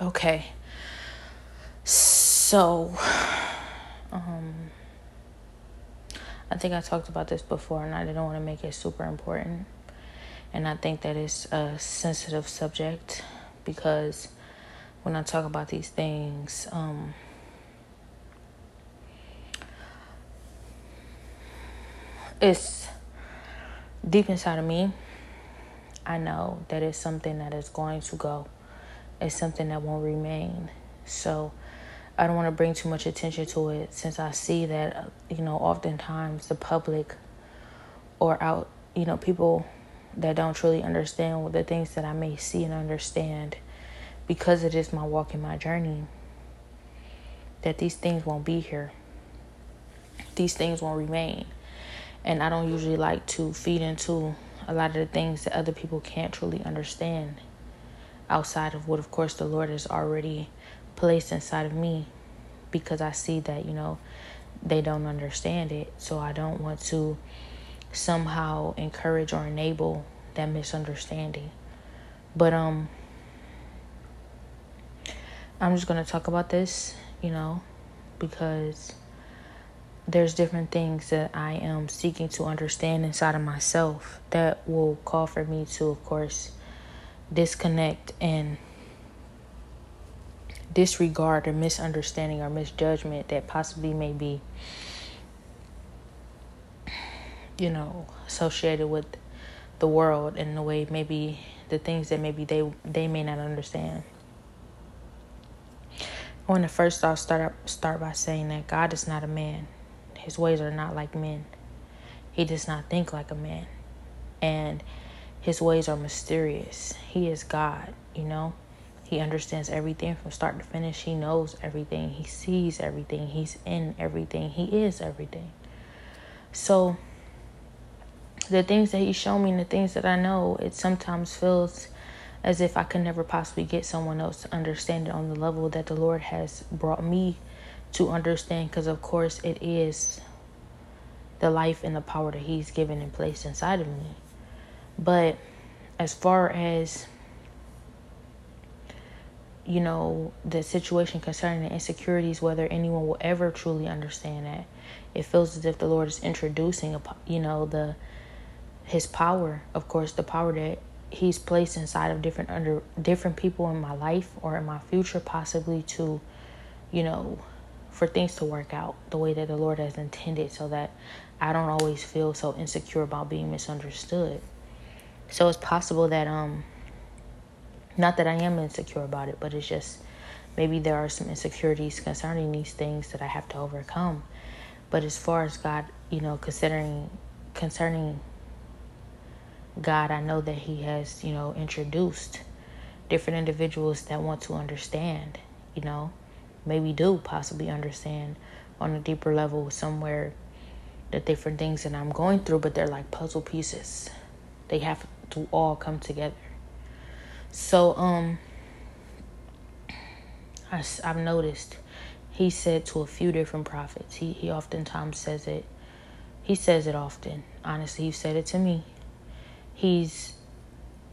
Okay. So, um, I think I talked about this before and I didn't want to make it super important. And I think that it's a sensitive subject because when I talk about these things, um, it's deep inside of me. I know that it's something that is going to go, it's something that won't remain. So, I don't want to bring too much attention to it since I see that, you know, oftentimes the public or out, you know, people that don't truly understand the things that I may see and understand because it is my walk in my journey, that these things won't be here. These things won't remain. And I don't usually like to feed into a lot of the things that other people can't truly understand outside of what, of course, the Lord has already placed inside of me because I see that, you know, they don't understand it. So I don't want to somehow encourage or enable that misunderstanding. But um I'm just going to talk about this, you know, because there's different things that I am seeking to understand inside of myself that will call for me to of course disconnect and disregard or misunderstanding or misjudgment that possibly may be you know associated with the world and the way maybe the things that maybe they they may not understand. I want to first off start start by saying that God is not a man. His ways are not like men. He does not think like a man. And his ways are mysterious. He is God, you know? He understands everything from start to finish. He knows everything. He sees everything. He's in everything. He is everything. So, the things that He's shown me and the things that I know, it sometimes feels as if I could never possibly get someone else to understand it on the level that the Lord has brought me to understand. Because, of course, it is the life and the power that He's given and placed inside of me. But as far as you know, the situation concerning the insecurities, whether anyone will ever truly understand that. It feels as if the Lord is introducing, a, you know, the His power, of course, the power that He's placed inside of different under different people in my life or in my future, possibly to, you know, for things to work out the way that the Lord has intended, so that I don't always feel so insecure about being misunderstood. So it's possible that um not that I am insecure about it, but it's just maybe there are some insecurities concerning these things that I have to overcome. But as far as God, you know, considering concerning God, I know that He has, you know, introduced different individuals that want to understand, you know, maybe do possibly understand on a deeper level somewhere the different things that I'm going through, but they're like puzzle pieces. They have to all come together. So, um, I, I've noticed he said to a few different prophets. He he oftentimes says it. He says it often. Honestly, he said it to me. He's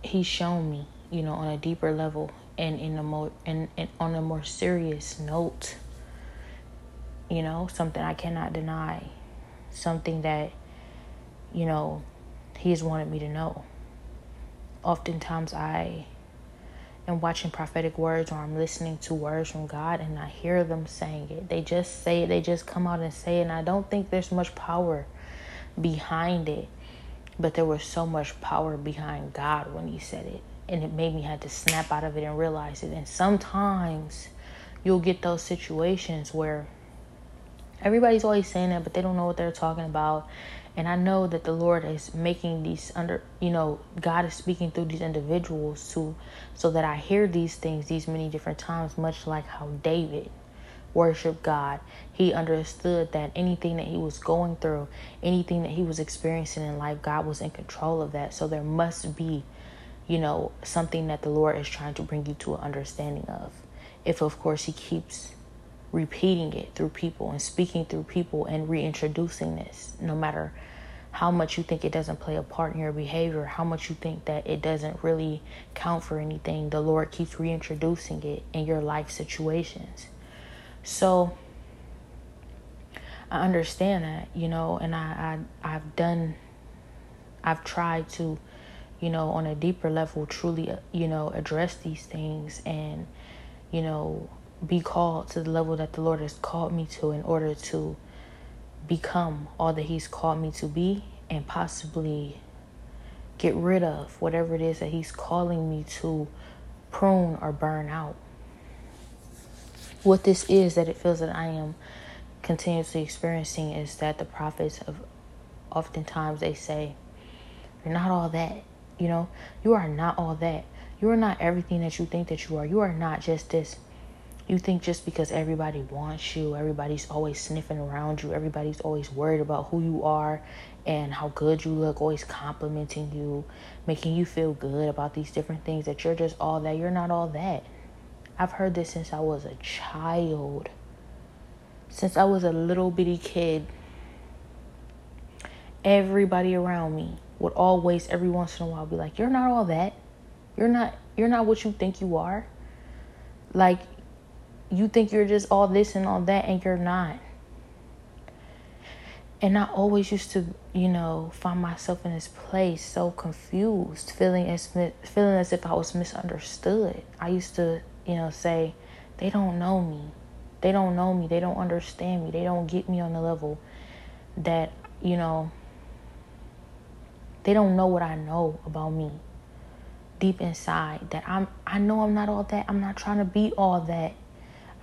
he's shown me, you know, on a deeper level and in a more and, and on a more serious note. You know, something I cannot deny. Something that, you know, he has wanted me to know. Oftentimes I am watching prophetic words or I'm listening to words from God and I hear them saying it. They just say it, they just come out and say it. And I don't think there's much power behind it. But there was so much power behind God when He said it. And it made me have to snap out of it and realize it. And sometimes you'll get those situations where everybody's always saying that, but they don't know what they're talking about and I know that the Lord is making these under, you know, God is speaking through these individuals to, so that I hear these things these many different times, much like how David worshiped God. He understood that anything that he was going through, anything that he was experiencing in life, God was in control of that. So there must be, you know, something that the Lord is trying to bring you to an understanding of. If, of course, he keeps repeating it through people and speaking through people and reintroducing this, no matter how much you think it doesn't play a part in your behavior, how much you think that it doesn't really count for anything, the Lord keeps reintroducing it in your life situations. So I understand that, you know, and I, I I've done I've tried to, you know, on a deeper level truly, uh, you know, address these things and, you know, be called to the level that the Lord has called me to in order to become all that He's called me to be and possibly get rid of whatever it is that He's calling me to prune or burn out. What this is that it feels that I am continuously experiencing is that the prophets of oftentimes they say, You're not all that. You know, you are not all that. You are not everything that you think that you are. You are not just this you think just because everybody wants you, everybody's always sniffing around you, everybody's always worried about who you are and how good you look, always complimenting you, making you feel good about these different things, that you're just all that. You're not all that. I've heard this since I was a child. Since I was a little bitty kid, everybody around me would always, every once in a while, be like, You're not all that. You're not you're not what you think you are. Like you think you're just all this and all that, and you're not. And I always used to, you know, find myself in this place so confused, feeling as feeling as if I was misunderstood. I used to, you know, say, "They don't know me. They don't know me. They don't understand me. They don't get me on the level that, you know, they don't know what I know about me." Deep inside, that I'm, I know I'm not all that. I'm not trying to be all that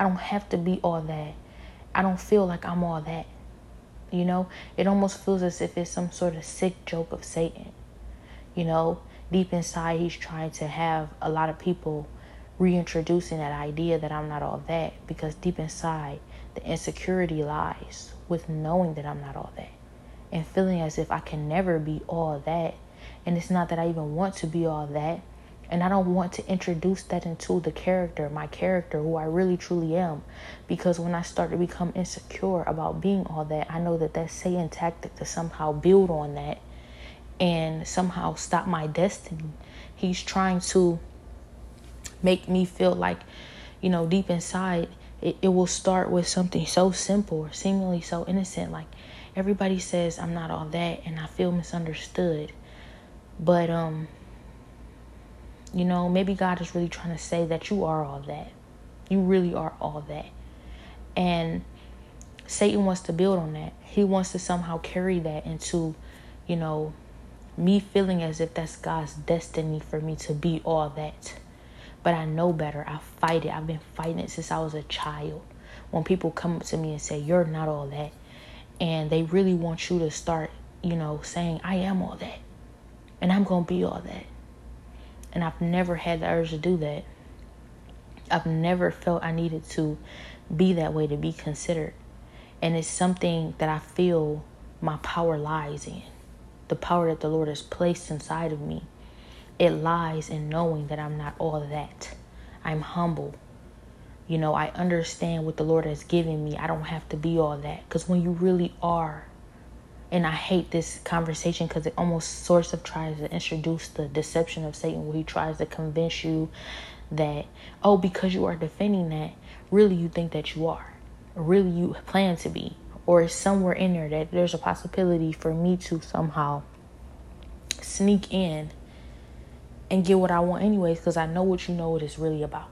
I don't have to be all that. I don't feel like I'm all that. You know, it almost feels as if it's some sort of sick joke of Satan. You know, deep inside, he's trying to have a lot of people reintroducing that idea that I'm not all that because deep inside, the insecurity lies with knowing that I'm not all that and feeling as if I can never be all that. And it's not that I even want to be all that. And I don't want to introduce that into the character, my character, who I really truly am. Because when I start to become insecure about being all that, I know that that's Satan tactic to somehow build on that and somehow stop my destiny. He's trying to make me feel like, you know, deep inside, it, it will start with something so simple seemingly so innocent. Like everybody says I'm not all that and I feel misunderstood. But, um, you know, maybe God is really trying to say that you are all that. You really are all that. And Satan wants to build on that. He wants to somehow carry that into, you know, me feeling as if that's God's destiny for me to be all that. But I know better. I fight it. I've been fighting it since I was a child. When people come up to me and say, You're not all that, and they really want you to start, you know, saying, I am all that, and I'm going to be all that and I've never had the urge to do that. I've never felt I needed to be that way to be considered. And it's something that I feel my power lies in. The power that the Lord has placed inside of me. It lies in knowing that I'm not all that. I'm humble. You know, I understand what the Lord has given me. I don't have to be all that. Because when you really are and I hate this conversation because it almost sort of tries to introduce the deception of Satan, where he tries to convince you that, oh, because you are defending that, really you think that you are, really you plan to be, or somewhere in there that there's a possibility for me to somehow sneak in and get what I want, anyways, because I know what you know what it's really about.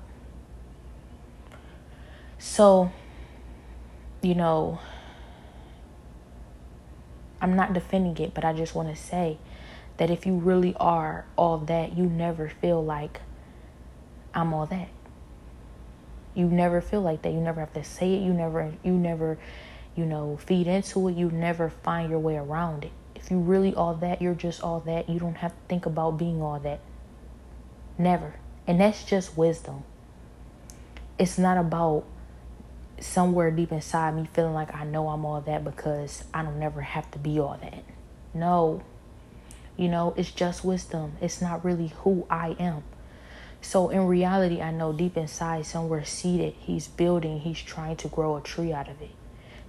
So, you know, I'm not defending it, but I just want to say that if you really are all that, you never feel like I'm all that. You never feel like that. You never have to say it. You never you never, you know, feed into it. You never find your way around it. If you really all that, you're just all that. You don't have to think about being all that. Never. And that's just wisdom. It's not about somewhere deep inside me feeling like I know I'm all that because I don't never have to be all that. No. You know, it's just wisdom. It's not really who I am. So in reality, I know deep inside, somewhere seated, he's building, he's trying to grow a tree out of it.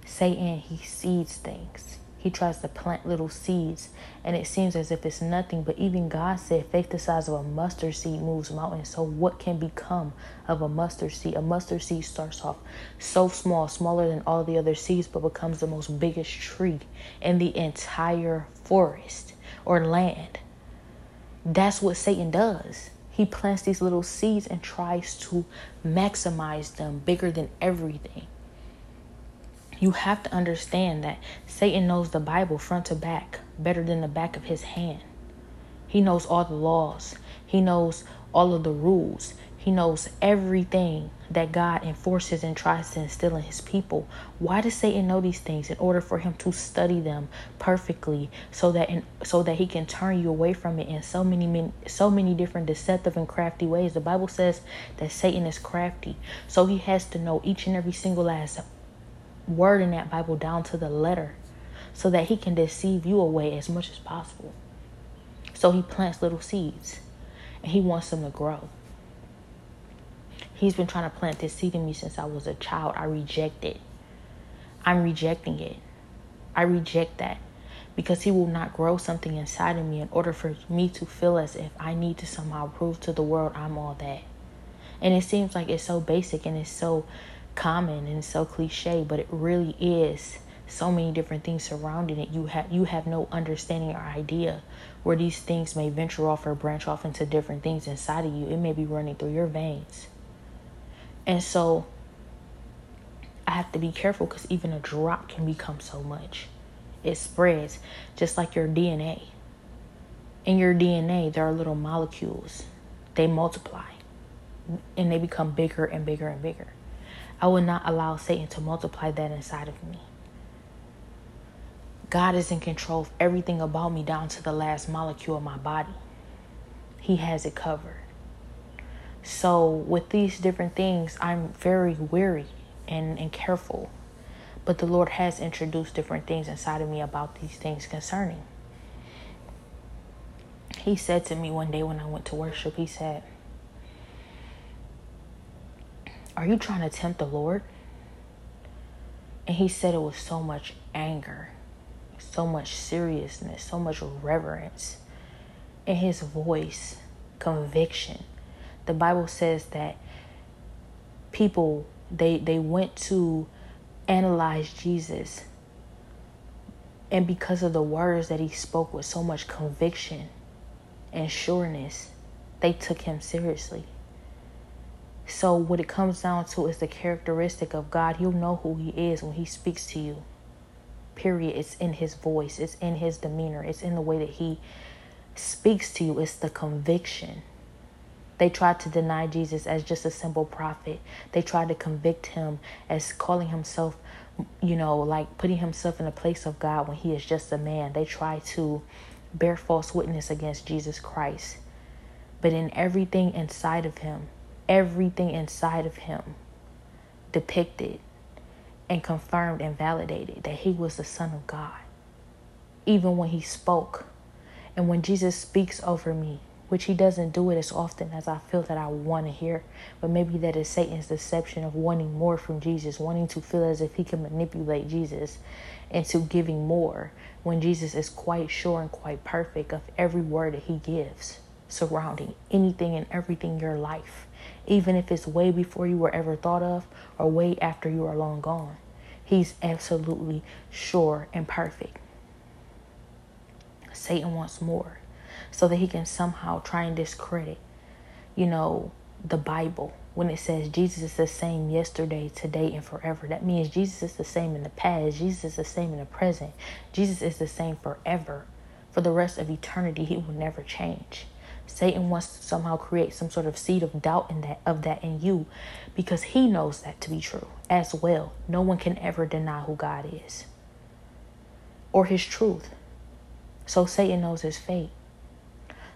Satan, he seeds things. He tries to plant little seeds, and it seems as if it's nothing. But even God said, faith the size of a mustard seed moves mountains. So, what can become of a mustard seed? A mustard seed starts off so small, smaller than all the other seeds, but becomes the most biggest tree in the entire forest or land. That's what Satan does. He plants these little seeds and tries to maximize them bigger than everything you have to understand that Satan knows the Bible front to back better than the back of his hand. He knows all the laws, he knows all of the rules, he knows everything that God enforces and tries to instill in his people. Why does Satan know these things? In order for him to study them perfectly so that in, so that he can turn you away from it in so many so many different deceptive and crafty ways. The Bible says that Satan is crafty. So he has to know each and every single last word in that Bible down to the letter so that he can deceive you away as much as possible. So he plants little seeds and he wants them to grow. He's been trying to plant this seed in me since I was a child. I reject it. I'm rejecting it. I reject that because he will not grow something inside of me in order for me to feel as if I need to somehow prove to the world I'm all that. And it seems like it's so basic and it's so common and so cliche, but it really is so many different things surrounding it. You have you have no understanding or idea where these things may venture off or branch off into different things inside of you. It may be running through your veins. And so I have to be careful because even a drop can become so much. It spreads just like your DNA. In your DNA, there are little molecules. They multiply and they become bigger and bigger and bigger. I will not allow Satan to multiply that inside of me. God is in control of everything about me down to the last molecule of my body. He has it covered. So, with these different things, I'm very weary and, and careful. But the Lord has introduced different things inside of me about these things concerning. He said to me one day when I went to worship, He said, are you trying to tempt the Lord? And he said it with so much anger, so much seriousness, so much reverence in his voice, conviction. The Bible says that people they they went to analyze Jesus and because of the words that he spoke with so much conviction and sureness, they took him seriously. So, what it comes down to is the characteristic of God. You'll know who He is when He speaks to you. Period. It's in His voice, it's in His demeanor, it's in the way that He speaks to you, it's the conviction. They tried to deny Jesus as just a simple prophet. They tried to convict him as calling himself, you know, like putting himself in the place of God when he is just a man. They tried to bear false witness against Jesus Christ. But in everything inside of him, everything inside of him depicted and confirmed and validated that he was the Son of God. Even when he spoke. And when Jesus speaks over me, which he doesn't do it as often as I feel that I want to hear, but maybe that is Satan's deception of wanting more from Jesus, wanting to feel as if he can manipulate Jesus into giving more when Jesus is quite sure and quite perfect of every word that he gives surrounding anything and everything in your life even if it's way before you were ever thought of or way after you are long gone. He's absolutely sure and perfect. Satan wants more so that he can somehow try and discredit, you know, the Bible when it says Jesus is the same yesterday, today, and forever. That means Jesus is the same in the past, Jesus is the same in the present, Jesus is the same forever. For the rest of eternity, he will never change. Satan wants to somehow create some sort of seed of doubt in that of that in you because he knows that to be true as well. No one can ever deny who God is or his truth. So Satan knows his fate.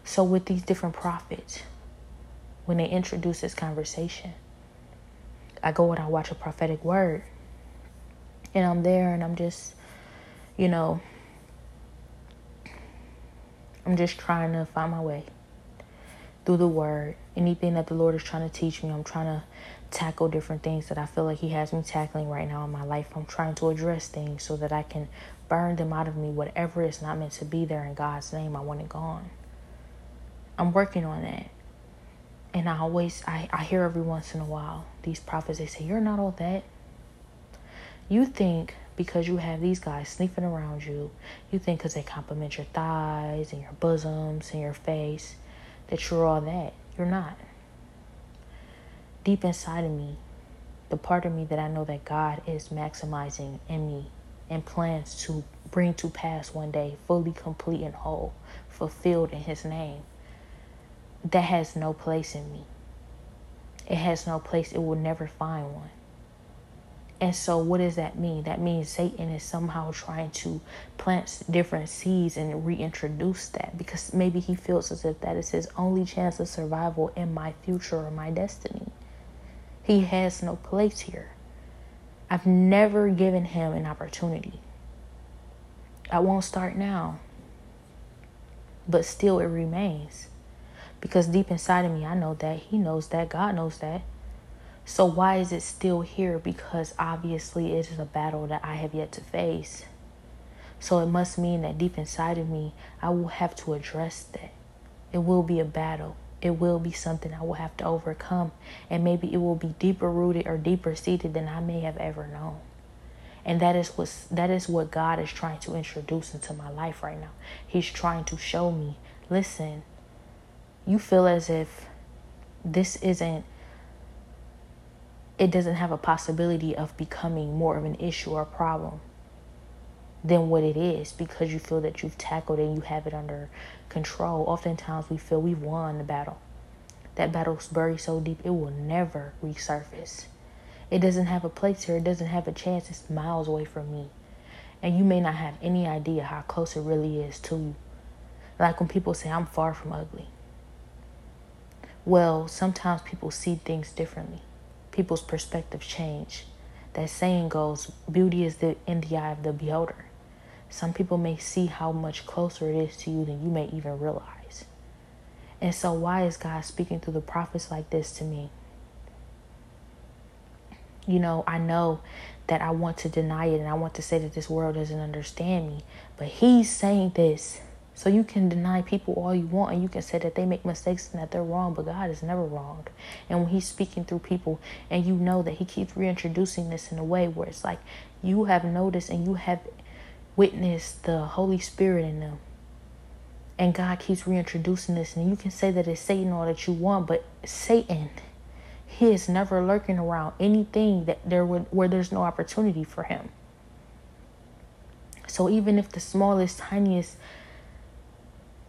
So with these different prophets, when they introduce this conversation, I go and I watch a prophetic word. And I'm there and I'm just, you know, I'm just trying to find my way through the word. Anything that the Lord is trying to teach me, I'm trying to tackle different things that I feel like He has me tackling right now in my life. I'm trying to address things so that I can burn them out of me. Whatever is not meant to be there in God's name, I want it gone. I'm working on that. And I always, I, I hear every once in a while these prophets, they say, You're not all that. You think because you have these guys sniffing around you, you think because they compliment your thighs and your bosoms and your face that you're all that. You're not. Deep inside of me, the part of me that I know that God is maximizing in me and plans to bring to pass one day, fully complete and whole, fulfilled in His name, that has no place in me. It has no place, it will never find one. And so, what does that mean? That means Satan is somehow trying to plant different seeds and reintroduce that because maybe he feels as if that is his only chance of survival in my future or my destiny. He has no place here. I've never given him an opportunity. I won't start now, but still, it remains because deep inside of me, I know that he knows that, God knows that. So, why is it still here? Because obviously it is a battle that I have yet to face. So, it must mean that deep inside of me, I will have to address that. It will be a battle. It will be something I will have to overcome. And maybe it will be deeper rooted or deeper seated than I may have ever known. And that is what that is what God is trying to introduce into my life right now. He's trying to show me, listen, you feel as if this isn't it doesn't have a possibility of becoming more of an issue or problem than what it is because you feel that you've tackled it and you have it under control. Oftentimes we feel we've won the battle. That battle's buried so deep it will never resurface. It doesn't have a place here, it doesn't have a chance, it's miles away from me. And you may not have any idea how close it really is to you. Like when people say, I'm far from ugly. Well, sometimes people see things differently people's perspective change. That saying goes, beauty is the, in the eye of the beholder. Some people may see how much closer it is to you than you may even realize. And so, why is God speaking through the prophets like this to me? You know, I know that I want to deny it and I want to say that this world doesn't understand me, but He's saying this so you can deny people all you want and you can say that they make mistakes and that they're wrong, but God is never wrong. And when He's speaking through people and you know that He keeps reintroducing this in a way where it's like you have noticed and you have witnessed the Holy Spirit in them. And God keeps reintroducing this, and you can say that it's Satan all that you want, but Satan, he is never lurking around anything that there would where there's no opportunity for him. So even if the smallest, tiniest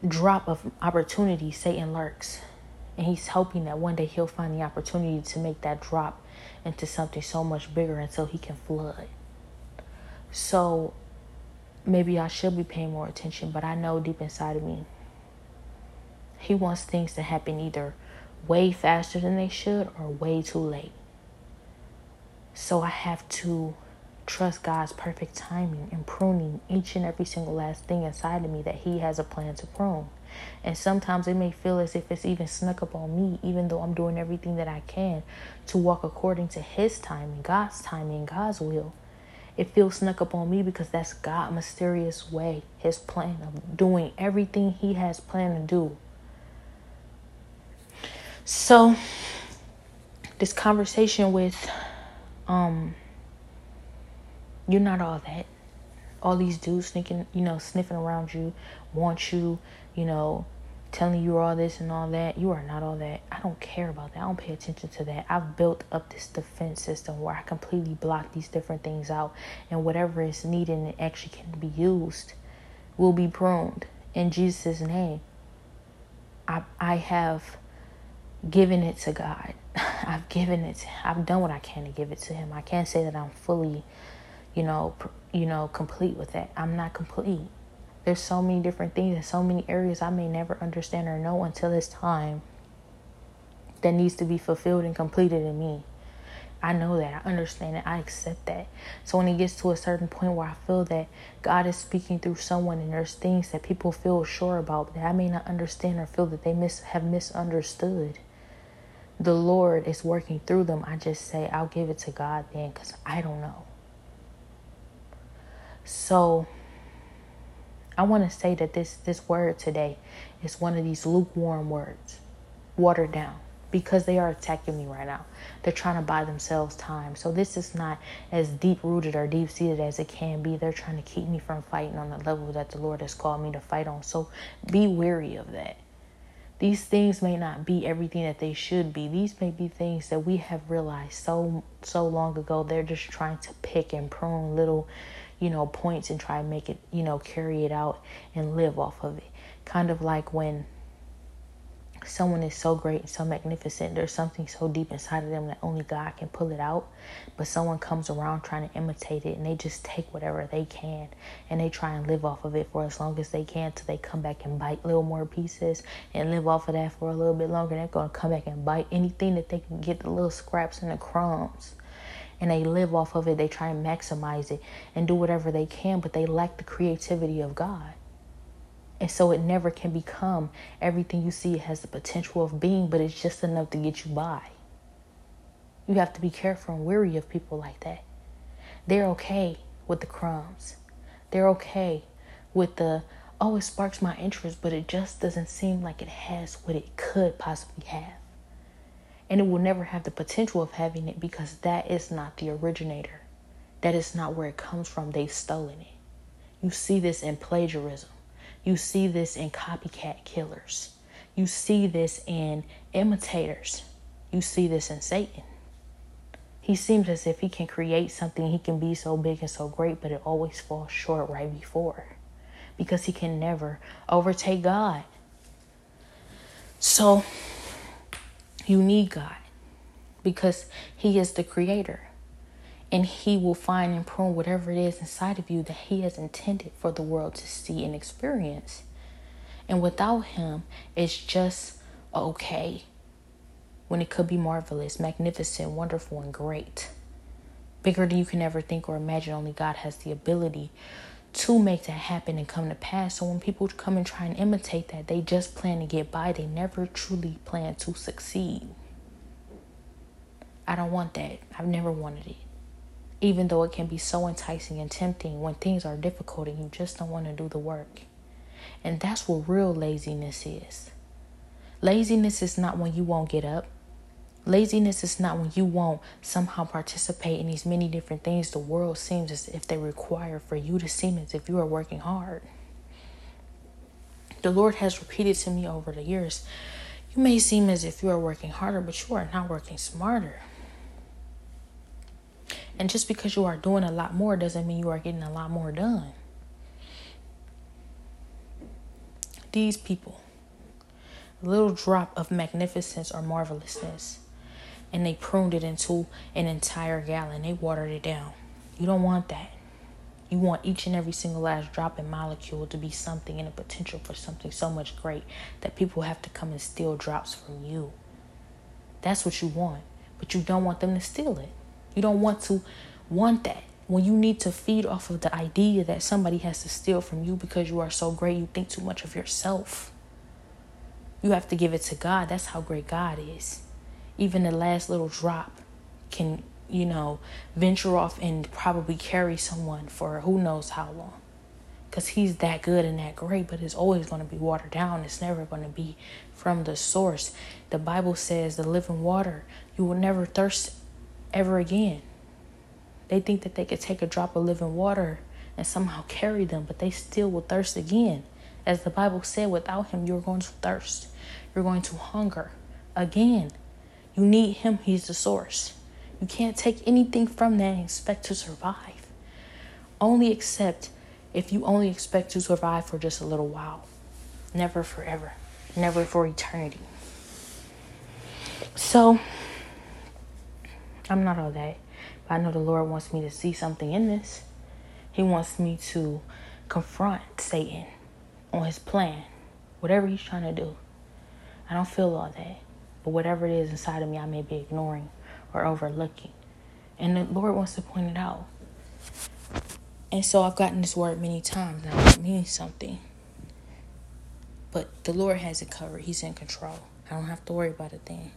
drop of opportunity, Satan lurks. And he's hoping that one day he'll find the opportunity to make that drop into something so much bigger until he can flood. So maybe I should be paying more attention, but I know deep inside of me, he wants things to happen either way faster than they should or way too late. So I have to trust God's perfect timing and pruning each and every single last thing inside of me that He has a plan to prune. And sometimes it may feel as if it's even snuck up on me, even though I'm doing everything that I can to walk according to His timing, God's timing, God's will. It feels snuck up on me because that's God's mysterious way, His plan of doing everything He has planned to do. So, this conversation with um you're not all that. All these dudes sneaking, you know, sniffing around you, want you, you know, telling you all this and all that. You are not all that. I don't care about that. I don't pay attention to that. I've built up this defense system where I completely block these different things out, and whatever is needed and actually can be used will be pruned in Jesus' name. I I have given it to God. I've given it. I've done what I can to give it to Him. I can't say that I'm fully you know, you know, complete with that. I'm not complete. There's so many different things and so many areas I may never understand or know until it's time that needs to be fulfilled and completed in me. I know that. I understand it. I accept that. So when it gets to a certain point where I feel that God is speaking through someone and there's things that people feel sure about that I may not understand or feel that they mis- have misunderstood, the Lord is working through them. I just say, I'll give it to God then because I don't know. So I want to say that this this word today is one of these lukewarm words, watered down, because they are attacking me right now. They're trying to buy themselves time. So this is not as deep rooted or deep seated as it can be. They're trying to keep me from fighting on the level that the Lord has called me to fight on. So be wary of that. These things may not be everything that they should be. These may be things that we have realized so so long ago. They're just trying to pick and prune little you know, points and try and make it, you know, carry it out and live off of it. Kind of like when someone is so great and so magnificent, there's something so deep inside of them that only God can pull it out. But someone comes around trying to imitate it and they just take whatever they can and they try and live off of it for as long as they can till they come back and bite little more pieces and live off of that for a little bit longer. They're going to come back and bite anything that they can get the little scraps and the crumbs and they live off of it. They try and maximize it and do whatever they can, but they lack the creativity of God. And so it never can become everything you see has the potential of being, but it's just enough to get you by. You have to be careful and wary of people like that. They're okay with the crumbs. They're okay with the, oh, it sparks my interest, but it just doesn't seem like it has what it could possibly have and it will never have the potential of having it because that is not the originator. That is not where it comes from. They've stolen it. You see this in plagiarism. You see this in copycat killers. You see this in imitators. You see this in Satan. He seems as if he can create something, he can be so big and so great, but it always falls short right before because he can never overtake God. So, you need God because He is the creator. And He will find and prune whatever it is inside of you that He has intended for the world to see and experience. And without Him, it's just okay when it could be marvelous, magnificent, wonderful, and great. Bigger than you can ever think or imagine. Only God has the ability to make that happen and come to pass. So when people come and try and imitate that, they just plan to get by. They never truly plan to succeed. I don't want that. I've never wanted it. Even though it can be so enticing and tempting when things are difficult and you just don't want to do the work. And that's what real laziness is. Laziness is not when you won't get up. Laziness is not when you won't somehow participate in these many different things the world seems as if they require for you to seem as if you are working hard. The Lord has repeated to me over the years you may seem as if you are working harder, but you are not working smarter. And just because you are doing a lot more doesn't mean you are getting a lot more done. These people, little drop of magnificence or marvelousness and they pruned it into an entire gallon. They watered it down. You don't want that. You want each and every single last drop and molecule to be something and a potential for something so much great that people have to come and steal drops from you. That's what you want. But you don't want them to steal it. You don't want to want that. When you need to feed off of the idea that somebody has to steal from you because you are so great, you think too much of yourself. You have to give it to God. That's how great God is even the last little drop can, you know, venture off and probably carry someone for who knows how long. Because he's that good and that great, but it's always going to be watered down. It's never going to be from the source. The Bible says the living water, you will never thirst ever again. They think that they could take a drop of living water and somehow carry them, but they still will thirst again. As the Bible said, without him, you're going to thirst. You're going to hunger again. You need Him, He's the source. You can't take anything from that and expect to survive. Only accept if you only expect to survive for just a little while, never forever, never for eternity. So, I'm not all that, but I know the Lord wants me to see something in this. He wants me to confront Satan on his plan, whatever he's trying to do. I don't feel all that. Whatever it is inside of me, I may be ignoring or overlooking. And the Lord wants to point it out. And so I've gotten this word many times now. It means something. But the Lord has it covered. He's in control. I don't have to worry about a thing.